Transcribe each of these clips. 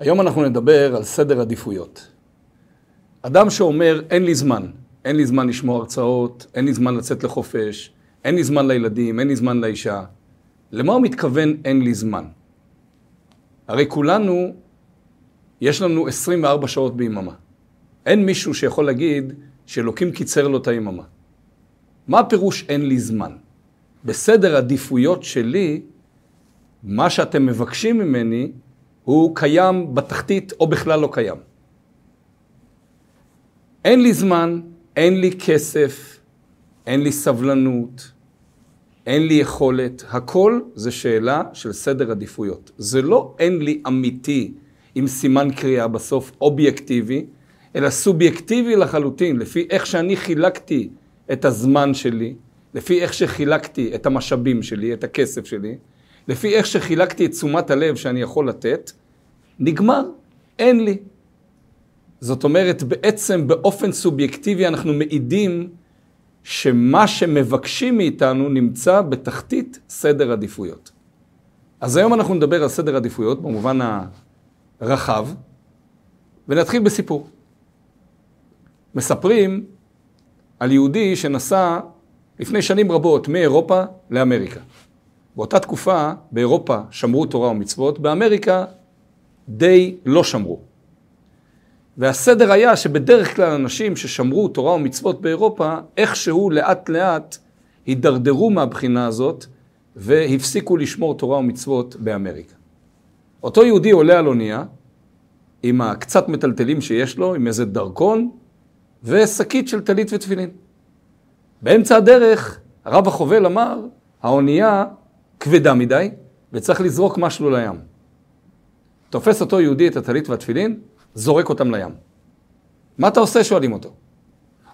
היום אנחנו נדבר על סדר עדיפויות. אדם שאומר, אין לי זמן, אין לי זמן לשמוע הרצאות, אין לי זמן לצאת לחופש, אין לי זמן לילדים, אין לי זמן לאישה. למה הוא מתכוון אין לי זמן? הרי כולנו, יש לנו 24 שעות ביממה. אין מישהו שיכול להגיד שאלוקים קיצר לו את היממה. מה הפירוש אין לי זמן? בסדר עדיפויות שלי, מה שאתם מבקשים ממני הוא קיים בתחתית או בכלל לא קיים. אין לי זמן, אין לי כסף, אין לי סבלנות, אין לי יכולת. הכל זה שאלה של סדר עדיפויות. זה לא אין לי אמיתי עם סימן קריאה בסוף, אובייקטיבי, אלא סובייקטיבי לחלוטין, לפי איך שאני חילקתי את הזמן שלי, לפי איך שחילקתי את המשאבים שלי, את הכסף שלי, לפי איך שחילקתי את תשומת הלב שאני יכול לתת, נגמר, אין לי. זאת אומרת, בעצם באופן סובייקטיבי אנחנו מעידים שמה שמבקשים מאיתנו נמצא בתחתית סדר עדיפויות. אז היום אנחנו נדבר על סדר עדיפויות במובן הרחב, ונתחיל בסיפור. מספרים על יהודי שנסע לפני שנים רבות מאירופה לאמריקה. באותה תקופה באירופה שמרו תורה ומצוות, באמריקה די לא שמרו. והסדר היה שבדרך כלל אנשים ששמרו תורה ומצוות באירופה, איכשהו לאט לאט הידרדרו מהבחינה הזאת והפסיקו לשמור תורה ומצוות באמריקה. אותו יהודי עולה על אונייה עם הקצת מטלטלים שיש לו, עם איזה דרכון ושקית של טלית ותפילין. באמצע הדרך הרב החובל אמר, האונייה כבדה מדי וצריך לזרוק משהו לים. תופס אותו יהודי את הטלית והתפילין, זורק אותם לים. מה אתה עושה? שואלים אותו.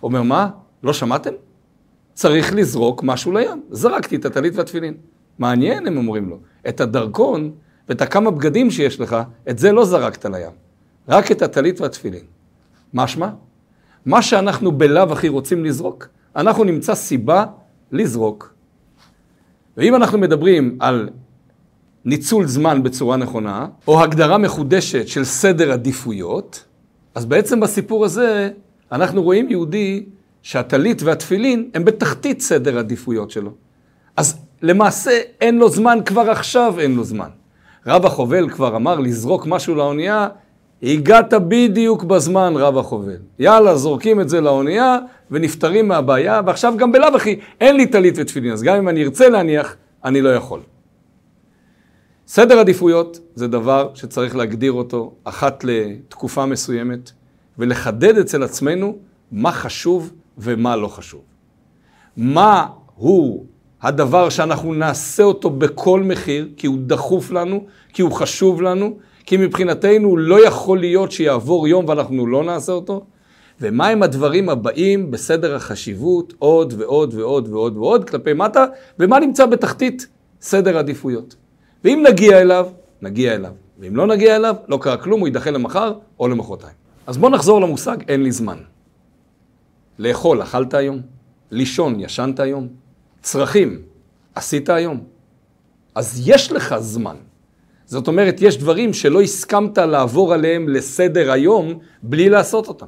אומר, מה? לא שמעתם? צריך לזרוק משהו לים. זרקתי את הטלית והתפילין. מעניין, הם אומרים לו. את הדרכון ואת הכמה בגדים שיש לך, את זה לא זרקת לים. רק את הטלית והתפילין. משמע? מה שאנחנו בלאו הכי רוצים לזרוק, אנחנו נמצא סיבה לזרוק. ואם אנחנו מדברים על ניצול זמן בצורה נכונה, או הגדרה מחודשת של סדר עדיפויות, אז בעצם בסיפור הזה אנחנו רואים יהודי שהטלית והתפילין הם בתחתית סדר עדיפויות שלו. אז למעשה אין לו זמן, כבר עכשיו אין לו זמן. רב החובל כבר אמר לזרוק משהו לאונייה, הגעת בדיוק בזמן, רב החובל. יאללה, זורקים את זה לאונייה ונפטרים מהבעיה, ועכשיו גם בלאו הכי אין לי טלית ותפילין, אז גם אם אני ארצה להניח, אני לא יכול. סדר עדיפויות זה דבר שצריך להגדיר אותו אחת לתקופה מסוימת, ולחדד אצל עצמנו מה חשוב ומה לא חשוב. מה הוא הדבר שאנחנו נעשה אותו בכל מחיר, כי הוא דחוף לנו, כי הוא חשוב לנו, כי מבחינתנו לא יכול להיות שיעבור יום ואנחנו לא נעשה אותו, ומהם הדברים הבאים בסדר החשיבות עוד ועוד ועוד ועוד ועוד כלפי מטה, ומה נמצא בתחתית סדר עדיפויות. ואם נגיע אליו, נגיע אליו. ואם לא נגיע אליו, לא קרה כלום, הוא יידחה למחר או למחרתיים. אז בואו נחזור למושג אין לי זמן. לאכול, אכלת היום? לישון, ישנת היום? צרכים, עשית היום? אז יש לך זמן. זאת אומרת, יש דברים שלא הסכמת לעבור עליהם לסדר היום בלי לעשות אותם.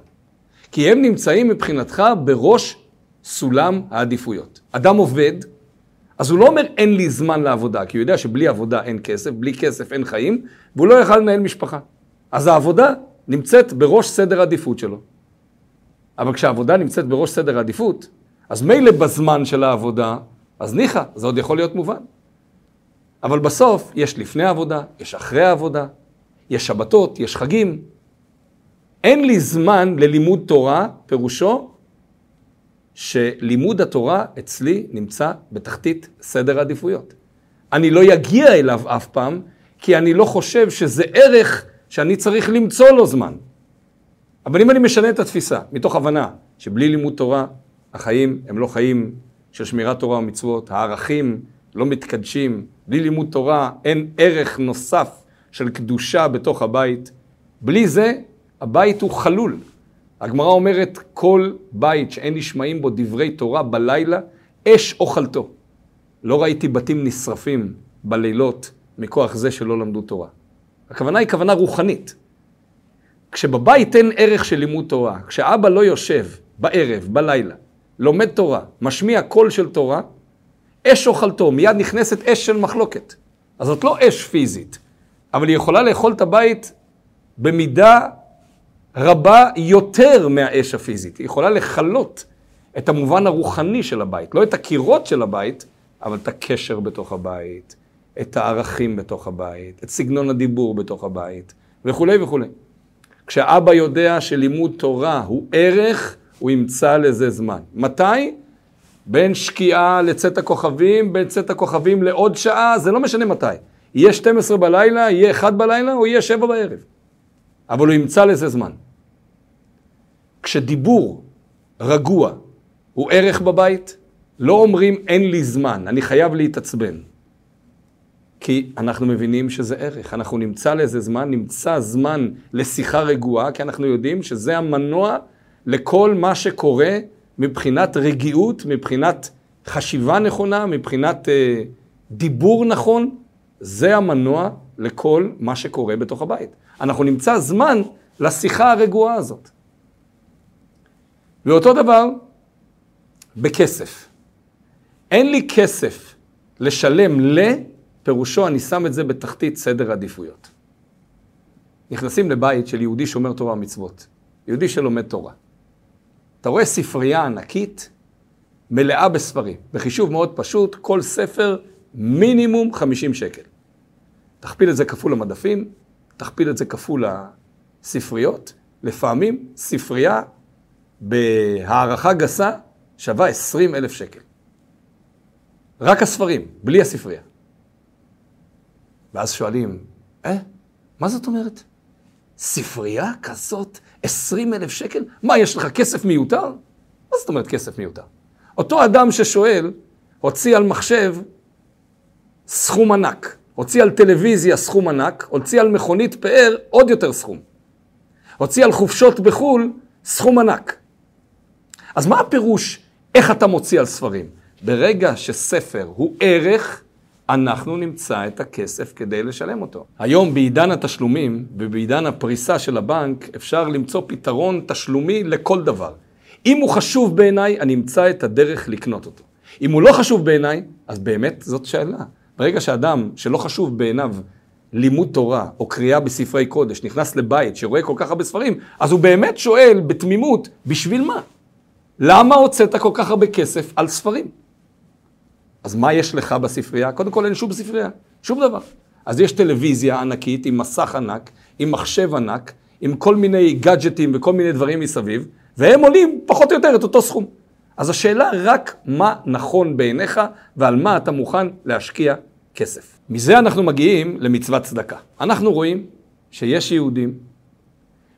כי הם נמצאים מבחינתך בראש סולם העדיפויות. אדם עובד, אז הוא לא אומר אין לי זמן לעבודה, כי הוא יודע שבלי עבודה אין כסף, בלי כסף אין חיים, והוא לא יכל לנהל משפחה. אז העבודה נמצאת בראש סדר העדיפות שלו. אבל כשהעבודה נמצאת בראש סדר העדיפות, אז מילא בזמן של העבודה, אז ניחא, זה עוד יכול להיות מובן. אבל בסוף יש לפני העבודה, יש אחרי העבודה, יש שבתות, יש חגים. אין לי זמן ללימוד תורה, פירושו שלימוד התורה אצלי נמצא בתחתית סדר העדיפויות. אני לא אגיע אליו אף פעם, כי אני לא חושב שזה ערך שאני צריך למצוא לו זמן. אבל אם אני משנה את התפיסה, מתוך הבנה שבלי לימוד תורה, החיים הם לא חיים של שמירת תורה ומצוות, הערכים לא מתקדשים, בלי לימוד תורה אין ערך נוסף של קדושה בתוך הבית. בלי זה, הבית הוא חלול. הגמרא אומרת, כל בית שאין נשמעים בו דברי תורה בלילה, אש אוכלתו. לא ראיתי בתים נשרפים בלילות מכוח זה שלא למדו תורה. הכוונה היא כוונה רוחנית. כשבבית אין ערך של לימוד תורה, כשאבא לא יושב בערב, בלילה, לומד תורה, משמיע קול של תורה, אש אוכלתו, מיד נכנסת אש של מחלוקת. אז זאת לא אש פיזית, אבל היא יכולה לאכול את הבית במידה רבה יותר מהאש הפיזית. היא יכולה לכלות את המובן הרוחני של הבית, לא את הקירות של הבית, אבל את הקשר בתוך הבית, את הערכים בתוך הבית, את סגנון הדיבור בתוך הבית, וכולי וכולי. כשאבא יודע שלימוד תורה הוא ערך, הוא ימצא לזה זמן. מתי? בין שקיעה לצאת הכוכבים, בין צאת הכוכבים לעוד שעה, זה לא משנה מתי. יהיה 12 בלילה, יהיה 1 בלילה, או יהיה 7 בערב. אבל הוא ימצא לזה זמן. כשדיבור רגוע הוא ערך בבית, לא אומרים אין לי זמן, אני חייב להתעצבן. כי אנחנו מבינים שזה ערך. אנחנו נמצא לזה זמן, נמצא זמן לשיחה רגועה, כי אנחנו יודעים שזה המנוע לכל מה שקורה מבחינת רגיעות, מבחינת חשיבה נכונה, מבחינת אה, דיבור נכון. זה המנוע לכל מה שקורה בתוך הבית. אנחנו נמצא זמן לשיחה הרגועה הזאת. ואותו דבר בכסף. אין לי כסף לשלם ל... פירושו אני שם את זה בתחתית סדר העדיפויות. נכנסים לבית של יהודי שומר תורה ומצוות, יהודי שלומד תורה. אתה רואה ספרייה ענקית, מלאה בספרים. בחישוב מאוד פשוט, כל ספר מינימום 50 שקל. תכפיל את זה כפול המדפים, תכפיל את זה כפול הספריות. לפעמים ספרייה בהערכה גסה שווה 20 אלף שקל. רק הספרים, בלי הספרייה. ואז שואלים, אה, מה זאת אומרת? ספרייה כזאת, 20 אלף שקל? מה, יש לך כסף מיותר? מה זאת אומרת כסף מיותר? אותו אדם ששואל, הוציא על מחשב סכום ענק, הוציא על טלוויזיה סכום ענק, הוציא על מכונית פאר עוד יותר סכום. הוציא על חופשות בחו"ל סכום ענק. אז מה הפירוש איך אתה מוציא על ספרים? ברגע שספר הוא ערך, אנחנו נמצא את הכסף כדי לשלם אותו. היום בעידן התשלומים ובעידן הפריסה של הבנק אפשר למצוא פתרון תשלומי לכל דבר. אם הוא חשוב בעיניי, אני אמצא את הדרך לקנות אותו. אם הוא לא חשוב בעיניי, אז באמת זאת שאלה. ברגע שאדם שלא חשוב בעיניו לימוד תורה או קריאה בספרי קודש נכנס לבית שרואה כל כך הרבה ספרים, אז הוא באמת שואל בתמימות, בשביל מה? למה הוצאת כל כך הרבה כסף על ספרים? אז מה יש לך בספרייה? קודם כל אין שום ספרייה, שום דבר. אז יש טלוויזיה ענקית עם מסך ענק, עם מחשב ענק, עם כל מיני גאדג'טים וכל מיני דברים מסביב, והם עולים פחות או יותר את אותו סכום. אז השאלה רק מה נכון בעיניך ועל מה אתה מוכן להשקיע כסף. מזה אנחנו מגיעים למצוות צדקה. אנחנו רואים שיש יהודים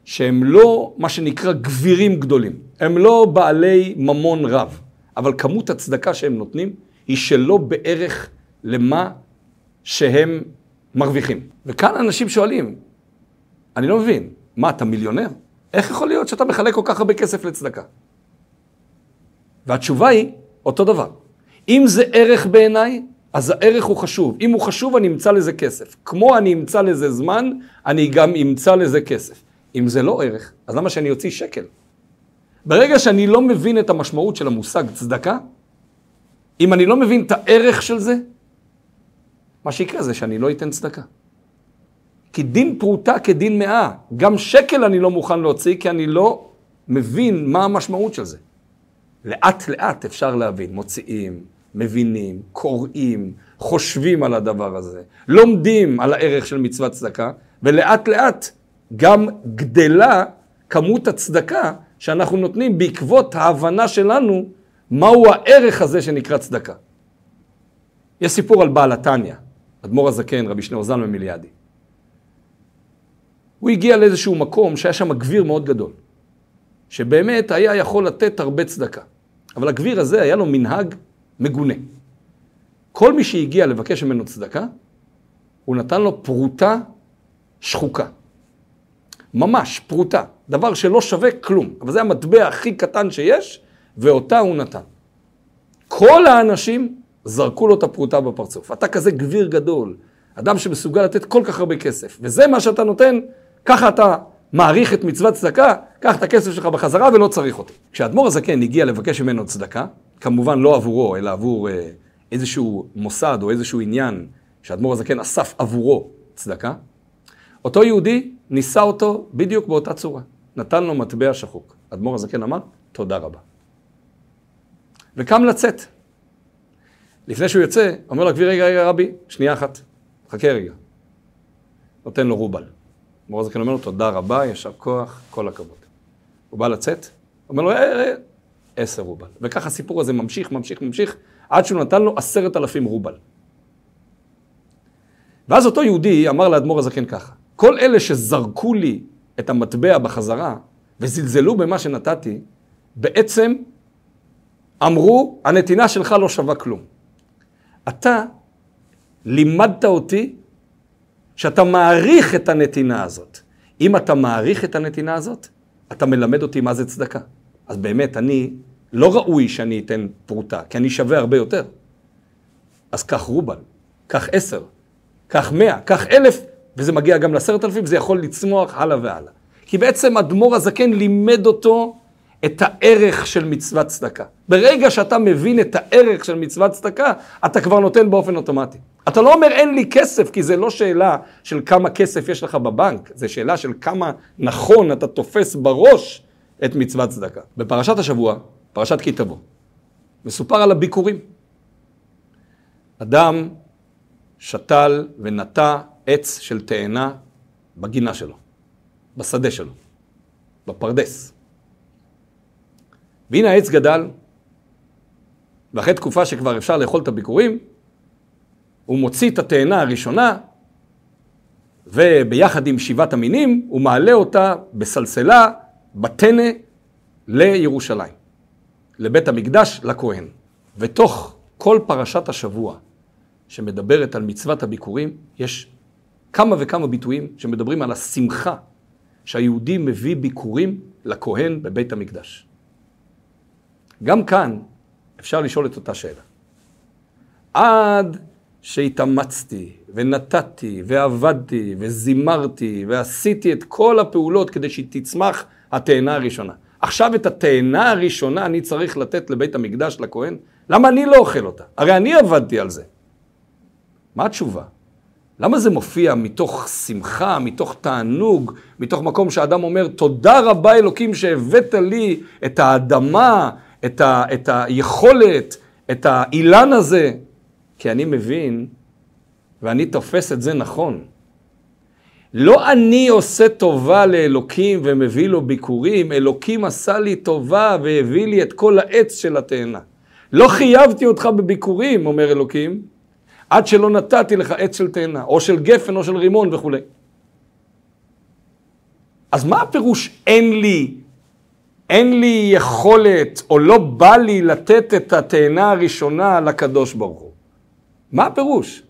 שהם לא מה שנקרא גבירים גדולים, הם לא בעלי ממון רב, אבל כמות הצדקה שהם נותנים היא שלא בערך למה שהם מרוויחים. וכאן אנשים שואלים, אני לא מבין, מה, אתה מיליונר? איך יכול להיות שאתה מחלק כל כך הרבה כסף לצדקה? והתשובה היא, אותו דבר. אם זה ערך בעיניי, אז הערך הוא חשוב. אם הוא חשוב, אני אמצא לזה כסף. כמו אני אמצא לזה זמן, אני גם אמצא לזה כסף. אם זה לא ערך, אז למה שאני אוציא שקל? ברגע שאני לא מבין את המשמעות של המושג צדקה, אם אני לא מבין את הערך של זה, מה שיקרה זה שאני לא אתן צדקה. כי דין פרוטה כדין מאה. גם שקל אני לא מוכן להוציא, כי אני לא מבין מה המשמעות של זה. לאט לאט אפשר להבין, מוציאים, מבינים, קוראים, חושבים על הדבר הזה, לומדים על הערך של מצוות צדקה, ולאט לאט גם גדלה כמות הצדקה שאנחנו נותנים בעקבות ההבנה שלנו מהו הערך הזה שנקרא צדקה. יש סיפור על בעל התניא, אדמו"ר הזקן, רבי שניאור זלמן מיליאדי. הוא הגיע לאיזשהו מקום שהיה שם גביר מאוד גדול, שבאמת היה יכול לתת הרבה צדקה. אבל הגביר הזה היה לו מנהג מגונה. כל מי שהגיע לבקש ממנו צדקה, הוא נתן לו פרוטה שחוקה. ממש, פרוטה. דבר שלא שווה כלום. אבל זה המטבע הכי קטן שיש, ואותה הוא נתן. כל האנשים זרקו לו את הפרוטה בפרצוף. אתה כזה גביר גדול, אדם שמסוגל לתת כל כך הרבה כסף, וזה מה שאתה נותן, ככה אתה מעריך את מצוות צדקה, קח את הכסף שלך בחזרה ולא צריך אותי. כשאדמו"ר הזקן הגיע לבקש ממנו צדקה, כמובן לא עבורו, אלא עבור אה, איזשהו מוסד או איזשהו עניין שאדמו"ר הזקן אסף עבורו צדקה, אותו יהודי ניסה אותו בדיוק באותה צורה. נתן לו מטבע שחוק. אדמו"ר הזקן אמר, תודה רבה. וקם לצאת. לפני שהוא יוצא, אומר לו הגביר, רגע, רגע, רבי, שנייה אחת, חכה רגע. נותן לו רובל. אדמו"ר הזקן אומר לו, תודה רבה, יישר כוח, כל הכבוד. הוא בא לצאת, אומר לו, אה, אה, עשר רובל. וככה הסיפור הזה ממשיך, ממשיך, ממשיך, עד שהוא נתן לו עשרת אלפים רובל. ואז אותו יהודי אמר לאדמו"ר הזקן ככה, כל אלה שזרקו לי את המטבע בחזרה וזלזלו במה שנתתי, בעצם אמרו, הנתינה שלך לא שווה כלום. אתה לימדת אותי שאתה מעריך את הנתינה הזאת. אם אתה מעריך את הנתינה הזאת, אתה מלמד אותי מה זה צדקה. אז באמת, אני, לא ראוי שאני אתן פרוטה, כי אני שווה הרבה יותר. אז קח רובל, קח עשר, קח מאה, קח אלף, וזה מגיע גם לעשרת אלפים, זה יכול לצמוח הלאה והלאה. כי בעצם אדמו"ר הזקן לימד אותו את הערך של מצוות צדקה. ברגע שאתה מבין את הערך של מצוות צדקה, אתה כבר נותן באופן אוטומטי. אתה לא אומר אין לי כסף, כי זה לא שאלה של כמה כסף יש לך בבנק, זה שאלה של כמה נכון אתה תופס בראש את מצוות צדקה. בפרשת השבוע, פרשת כי תבוא, מסופר על הביקורים. אדם שתל ונטע עץ של תאנה בגינה שלו, בשדה שלו, בפרדס. והנה העץ גדל, ואחרי תקופה שכבר אפשר לאכול את הביקורים, הוא מוציא את התאנה הראשונה, וביחד עם שבעת המינים, הוא מעלה אותה בסלסלה, בטנא, לירושלים, לבית המקדש, לכהן. ותוך כל פרשת השבוע שמדברת על מצוות הביקורים, יש כמה וכמה ביטויים שמדברים על השמחה שהיהודי מביא ביקורים לכהן בבית המקדש. גם כאן אפשר לשאול את אותה שאלה. עד שהתאמצתי ונתתי ועבדתי וזימרתי ועשיתי את כל הפעולות כדי שהיא תצמח התאנה הראשונה. עכשיו את התאנה הראשונה אני צריך לתת לבית המקדש, לכהן? למה אני לא אוכל אותה? הרי אני עבדתי על זה. מה התשובה? למה זה מופיע מתוך שמחה, מתוך תענוג, מתוך מקום שאדם אומר, תודה רבה אלוקים שהבאת לי את האדמה, את, ה, את היכולת, את האילן הזה? כי אני מבין, ואני תופס את זה נכון. לא אני עושה טובה לאלוקים ומביא לו ביקורים, אלוקים עשה לי טובה והביא לי את כל העץ של התאנה. לא חייבתי אותך בביקורים, אומר אלוקים, עד שלא נתתי לך עץ של תאנה, או של גפן או של רימון וכולי. אז מה הפירוש אין לי, אין לי יכולת, או לא בא לי לתת את התאנה הראשונה לקדוש ברוך הוא? מה הפירוש?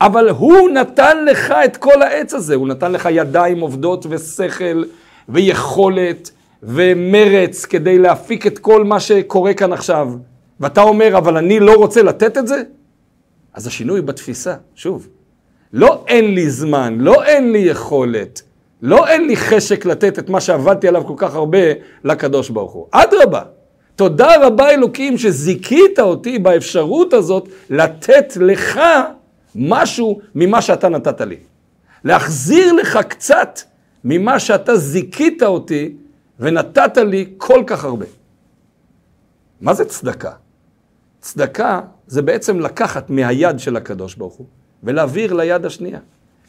אבל הוא נתן לך את כל העץ הזה, הוא נתן לך ידיים עובדות ושכל ויכולת ומרץ כדי להפיק את כל מה שקורה כאן עכשיו. ואתה אומר, אבל אני לא רוצה לתת את זה? אז השינוי בתפיסה, שוב, לא אין לי זמן, לא אין לי יכולת, לא אין לי חשק לתת את מה שעבדתי עליו כל כך הרבה לקדוש ברוך הוא. אדרבה, תודה רבה אלוקים שזיכית אותי באפשרות הזאת לתת לך משהו ממה שאתה נתת לי. להחזיר לך קצת ממה שאתה זיכית אותי ונתת לי כל כך הרבה. מה זה צדקה? צדקה זה בעצם לקחת מהיד של הקדוש ברוך הוא ולהעביר ליד השנייה.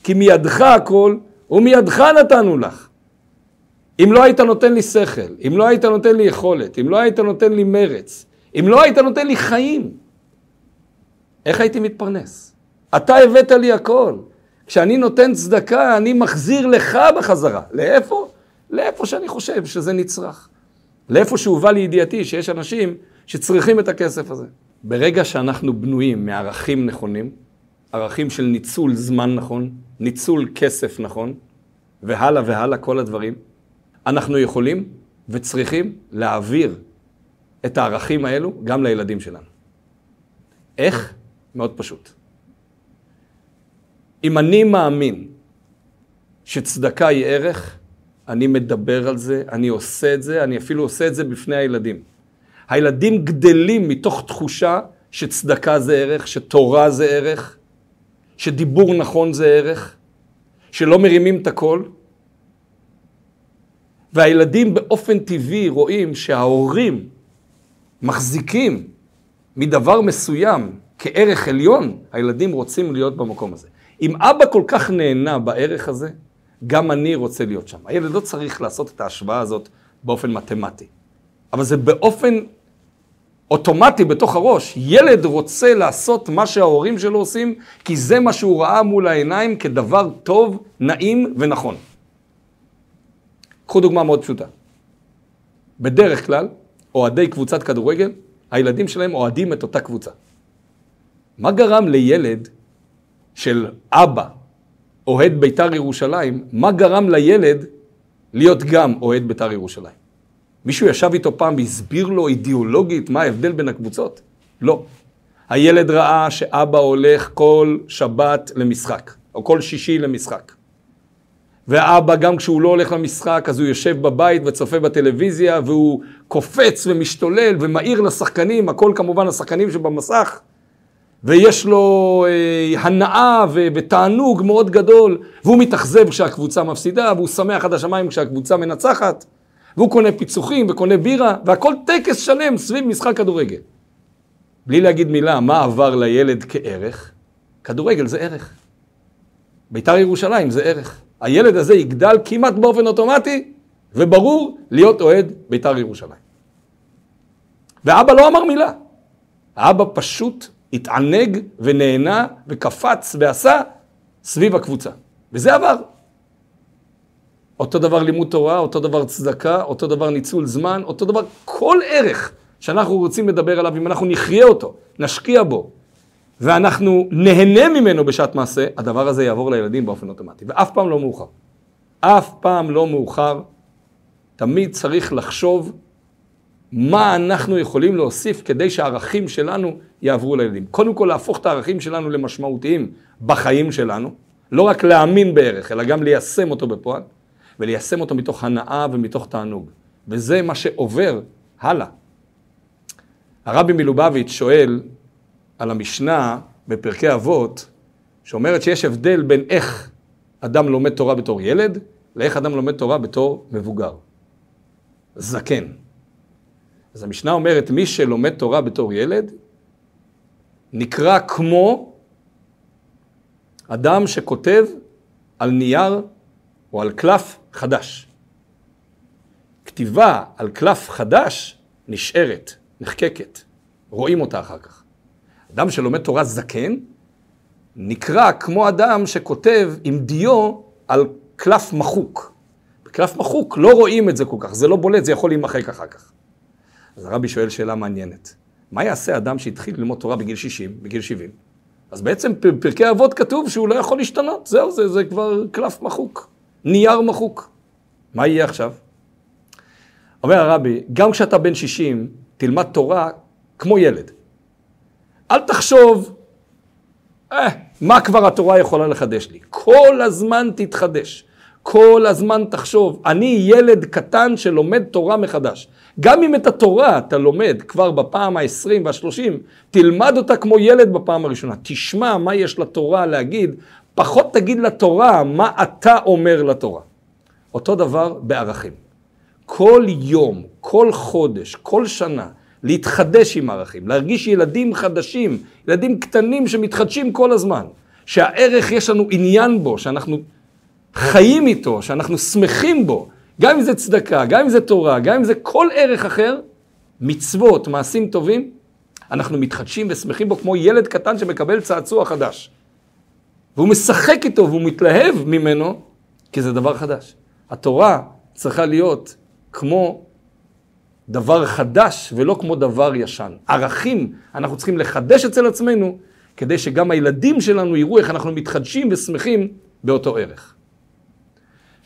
כי מידך הכל ומידך נתנו לך. אם לא היית נותן לי שכל, אם לא היית נותן לי יכולת, אם לא היית נותן לי מרץ, אם לא היית נותן לי חיים, איך הייתי מתפרנס? אתה הבאת לי הכל. כשאני נותן צדקה, אני מחזיר לך בחזרה. לאיפה? לאיפה שאני חושב שזה נצרך. לאיפה שהובא לידיעתי שיש אנשים שצריכים את הכסף הזה. ברגע שאנחנו בנויים מערכים נכונים, ערכים של ניצול זמן נכון, ניצול כסף נכון, והלאה והלאה כל הדברים, אנחנו יכולים וצריכים להעביר את הערכים האלו גם לילדים שלנו. איך? מאוד פשוט. אם אני מאמין שצדקה היא ערך, אני מדבר על זה, אני עושה את זה, אני אפילו עושה את זה בפני הילדים. הילדים גדלים מתוך תחושה שצדקה זה ערך, שתורה זה ערך, שדיבור נכון זה ערך, שלא מרימים את הכל. והילדים באופן טבעי רואים שההורים מחזיקים מדבר מסוים כערך עליון, הילדים רוצים להיות במקום הזה. אם אבא כל כך נהנה בערך הזה, גם אני רוצה להיות שם. הילד לא צריך לעשות את ההשוואה הזאת באופן מתמטי, אבל זה באופן אוטומטי בתוך הראש. ילד רוצה לעשות מה שההורים שלו עושים, כי זה מה שהוא ראה מול העיניים כדבר טוב, נעים ונכון. קחו דוגמה מאוד פשוטה. בדרך כלל, אוהדי קבוצת כדורגל, הילדים שלהם אוהדים את אותה קבוצה. מה גרם לילד של אבא, אוהד בית"ר ירושלים, מה גרם לילד להיות גם אוהד בית"ר ירושלים? מישהו ישב איתו פעם והסביר לו אידיאולוגית מה ההבדל בין הקבוצות? לא. הילד ראה שאבא הולך כל שבת למשחק, או כל שישי למשחק. ואבא, גם כשהוא לא הולך למשחק, אז הוא יושב בבית וצופה בטלוויזיה, והוא קופץ ומשתולל ומעיר לשחקנים, הכל כמובן השחקנים שבמסך, ויש לו אה, הנאה ו- ותענוג מאוד גדול, והוא מתאכזב כשהקבוצה מפסידה, והוא שמח עד השמיים כשהקבוצה מנצחת, והוא קונה פיצוחים וקונה בירה, והכל טקס שלם סביב משחק כדורגל. בלי להגיד מילה, מה עבר לילד כערך? כדורגל זה ערך. בית"ר ירושלים זה ערך. הילד הזה יגדל כמעט באופן אוטומטי, וברור, להיות אוהד בית"ר ירושלים. ואבא לא אמר מילה. האבא פשוט התענג ונהנה וקפץ ועשה סביב הקבוצה. וזה עבר. אותו דבר לימוד תורה, אותו דבר צדקה, אותו דבר ניצול זמן, אותו דבר כל ערך שאנחנו רוצים לדבר עליו, אם אנחנו נחיה אותו, נשקיע בו, ואנחנו נהנה ממנו בשעת מעשה, הדבר הזה יעבור לילדים באופן אוטומטי. ואף פעם לא מאוחר. אף פעם לא מאוחר. תמיד צריך לחשוב מה אנחנו יכולים להוסיף כדי שהערכים שלנו יעברו לילדים. קודם כל להפוך את הערכים שלנו למשמעותיים בחיים שלנו, לא רק להאמין בערך, אלא גם ליישם אותו בפועל, וליישם אותו מתוך הנאה ומתוך תענוג. וזה מה שעובר הלאה. הרבי מלובביץ' שואל על המשנה בפרקי אבות, שאומרת שיש הבדל בין איך אדם לומד תורה בתור ילד, לאיך אדם לומד תורה בתור מבוגר. זקן. אז המשנה אומרת, מי שלומד תורה בתור ילד, נקרא כמו אדם שכותב על נייר או על קלף חדש. כתיבה על קלף חדש נשארת, נחקקת, רואים אותה אחר כך. אדם שלומד תורה זקן, נקרא כמו אדם שכותב עם דיו על קלף מחוק. בקלף מחוק לא רואים את זה כל כך, זה לא בולט, זה יכול להימחק אחר כך. אז הרבי שואל שאלה מעניינת. מה יעשה אדם שהתחיל ללמוד תורה בגיל 60, בגיל 70? אז בעצם בפרקי אבות כתוב שהוא לא יכול להשתנות, זהו, זה, זה כבר קלף מחוק, נייר מחוק. מה יהיה עכשיו? אומר הרבי, גם כשאתה בן 60, תלמד תורה כמו ילד. אל תחשוב, אה, מה כבר התורה יכולה לחדש לי? כל הזמן תתחדש. כל הזמן תחשוב, אני ילד קטן שלומד תורה מחדש. גם אם את התורה אתה לומד כבר בפעם ה-20 וה-30, תלמד אותה כמו ילד בפעם הראשונה. תשמע מה יש לתורה להגיד, פחות תגיד לתורה מה אתה אומר לתורה. אותו דבר בערכים. כל יום, כל חודש, כל שנה, להתחדש עם ערכים, להרגיש ילדים חדשים, ילדים קטנים שמתחדשים כל הזמן, שהערך יש לנו עניין בו, שאנחנו חיים איתו, שאנחנו שמחים בו, גם אם זה צדקה, גם אם זה תורה, גם אם זה כל ערך אחר, מצוות, מעשים טובים, אנחנו מתחדשים ושמחים בו כמו ילד קטן שמקבל צעצוע חדש. והוא משחק איתו והוא מתלהב ממנו, כי זה דבר חדש. התורה צריכה להיות כמו דבר חדש ולא כמו דבר ישן. ערכים אנחנו צריכים לחדש אצל עצמנו, כדי שגם הילדים שלנו יראו איך אנחנו מתחדשים ושמחים באותו ערך.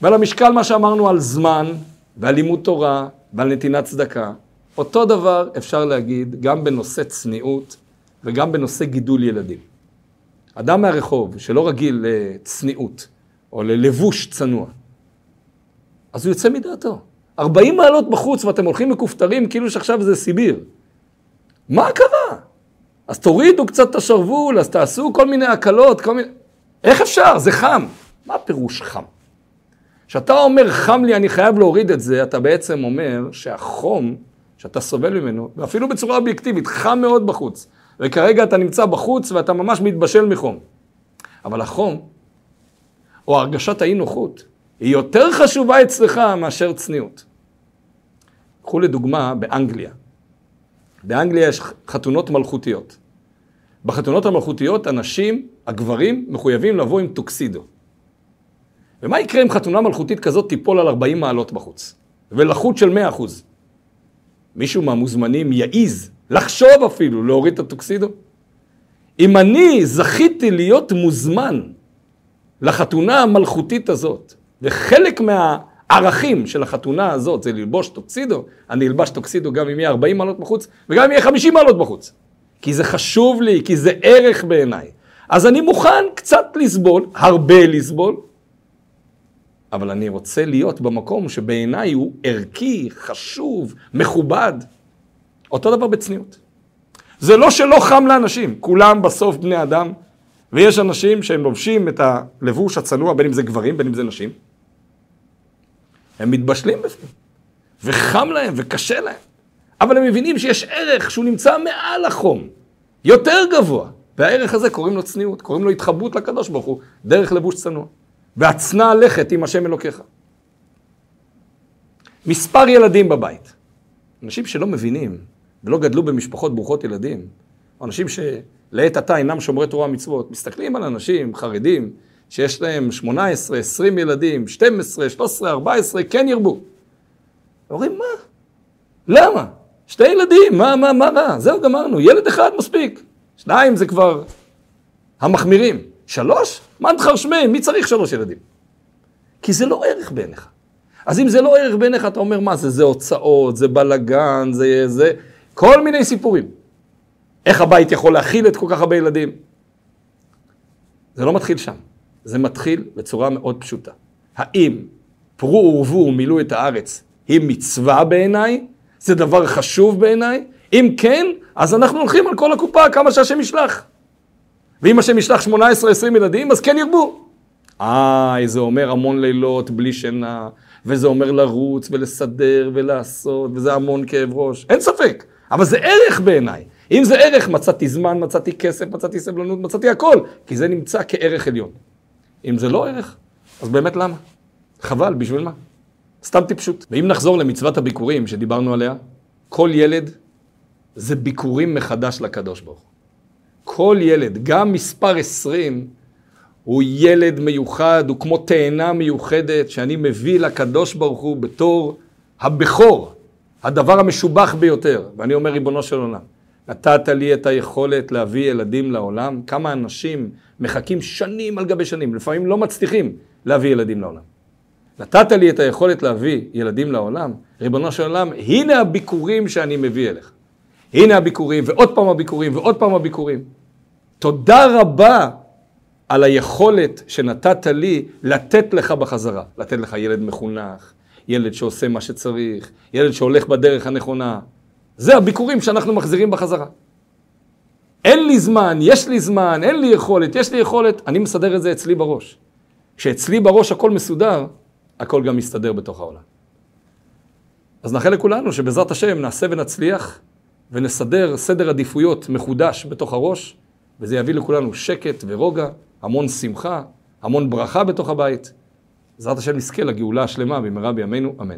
ועל המשקל מה שאמרנו על זמן ועל לימוד תורה ועל נתינת צדקה, אותו דבר אפשר להגיד גם בנושא צניעות וגם בנושא גידול ילדים. אדם מהרחוב שלא רגיל לצניעות או ללבוש צנוע, אז הוא יוצא מדעתו. 40 מעלות בחוץ ואתם הולכים מכופתרים כאילו שעכשיו זה סיביר. מה קרה? אז תורידו קצת את השרוול, אז תעשו כל מיני הקלות, כל מיני... איך אפשר? זה חם. מה פירוש חם? כשאתה אומר חם לי, אני חייב להוריד את זה, אתה בעצם אומר שהחום שאתה סובל ממנו, ואפילו בצורה אובייקטיבית, חם מאוד בחוץ. וכרגע אתה נמצא בחוץ ואתה ממש מתבשל מחום. אבל החום, או הרגשת האי נוחות, היא יותר חשובה אצלך מאשר צניעות. קחו לדוגמה באנגליה. באנגליה יש חתונות מלכותיות. בחתונות המלכותיות אנשים, הגברים, מחויבים לבוא עם טוקסידו. ומה יקרה אם חתונה מלכותית כזאת תיפול על 40 מעלות בחוץ? ולחות של 100%. מישהו מהמוזמנים יעיז, לחשוב אפילו, להוריד את הטוקסידו? אם אני זכיתי להיות מוזמן לחתונה המלכותית הזאת, וחלק מהערכים של החתונה הזאת זה ללבוש טוקסידו, אני אלבש טוקסידו גם אם יהיה 40 מעלות בחוץ, וגם אם יהיה 50 מעלות בחוץ. כי זה חשוב לי, כי זה ערך בעיניי. אז אני מוכן קצת לסבול, הרבה לסבול, אבל אני רוצה להיות במקום שבעיניי הוא ערכי, חשוב, מכובד. אותו דבר בצניעות. זה לא שלא חם לאנשים, כולם בסוף בני אדם, ויש אנשים שהם לובשים את הלבוש הצנוע, בין אם זה גברים, בין אם זה נשים. הם מתבשלים בפנים, וחם להם וקשה להם, אבל הם מבינים שיש ערך שהוא נמצא מעל החום, יותר גבוה, והערך הזה קוראים לו צניעות, קוראים לו התחברות לקדוש ברוך הוא, דרך לבוש צנוע. והצנע לכת עם השם אלוקיך. מספר ילדים בבית. אנשים שלא מבינים ולא גדלו במשפחות ברוכות ילדים, או אנשים שלעת עתה אינם שומרי תורה ומצוות, מסתכלים על אנשים חרדים שיש להם 18, 20 ילדים, 12, 13, 14, כן ירבו. אומרים, מה? למה? שתי ילדים, מה, מה, מה רע? זהו, גמרנו. ילד אחד מספיק. שניים זה כבר המחמירים. שלוש? מן תחרשמי, מי צריך שלוש ילדים? כי זה לא ערך בעיניך. אז אם זה לא ערך בעיניך, אתה אומר, מה זה? זה הוצאות, זה בלגן, זה זה, כל מיני סיפורים. איך הבית יכול להכיל את כל כך הרבה ילדים? זה לא מתחיל שם. זה מתחיל בצורה מאוד פשוטה. האם פרו ורבו ומילאו את הארץ היא מצווה בעיניי? זה דבר חשוב בעיניי? אם כן, אז אנחנו הולכים על כל הקופה כמה שהשם ישלח. ואם השם ישלח 18-20 ילדים, אז כן ירבו. איי, זה אומר המון לילות בלי שינה, וזה אומר לרוץ ולסדר ולעשות, וזה המון כאב ראש. אין ספק, אבל זה ערך בעיניי. אם זה ערך, מצאתי זמן, מצאתי כסף, מצאתי סבלנות, מצאתי הכל, כי זה נמצא כערך עליון. אם זה לא ערך, אז באמת למה? חבל, בשביל מה? סתם טיפשות. ואם נחזור למצוות הביקורים שדיברנו עליה, כל ילד זה ביקורים מחדש לקדוש ברוך. כל ילד, גם מספר 20, הוא ילד מיוחד, הוא כמו תאנה מיוחדת שאני מביא לקדוש ברוך הוא בתור הבכור, הדבר המשובח ביותר. ואני אומר, ריבונו של עולם, נתת לי את היכולת להביא ילדים לעולם, כמה אנשים מחכים שנים על גבי שנים, לפעמים לא מצליחים להביא ילדים לעולם. נתת לי את היכולת להביא ילדים לעולם, ריבונו של עולם, הנה הביקורים שאני מביא אליך. הנה הביקורים, ועוד פעם הביקורים, ועוד פעם הביקורים. תודה רבה על היכולת שנתת לי לתת לך בחזרה. לתת לך ילד מחונך, ילד שעושה מה שצריך, ילד שהולך בדרך הנכונה. זה הביקורים שאנחנו מחזירים בחזרה. אין לי זמן, יש לי זמן, אין לי יכולת, יש לי יכולת, אני מסדר את זה אצלי בראש. כשאצלי בראש הכל מסודר, הכל גם מסתדר בתוך העולם. אז נאחל לכולנו שבעזרת השם נעשה ונצליח ונסדר סדר עדיפויות מחודש בתוך הראש, וזה יביא לכולנו שקט ורוגע, המון שמחה, המון ברכה בתוך הבית. בעזרת השם נזכה לגאולה השלמה במהרה בימינו, אמן.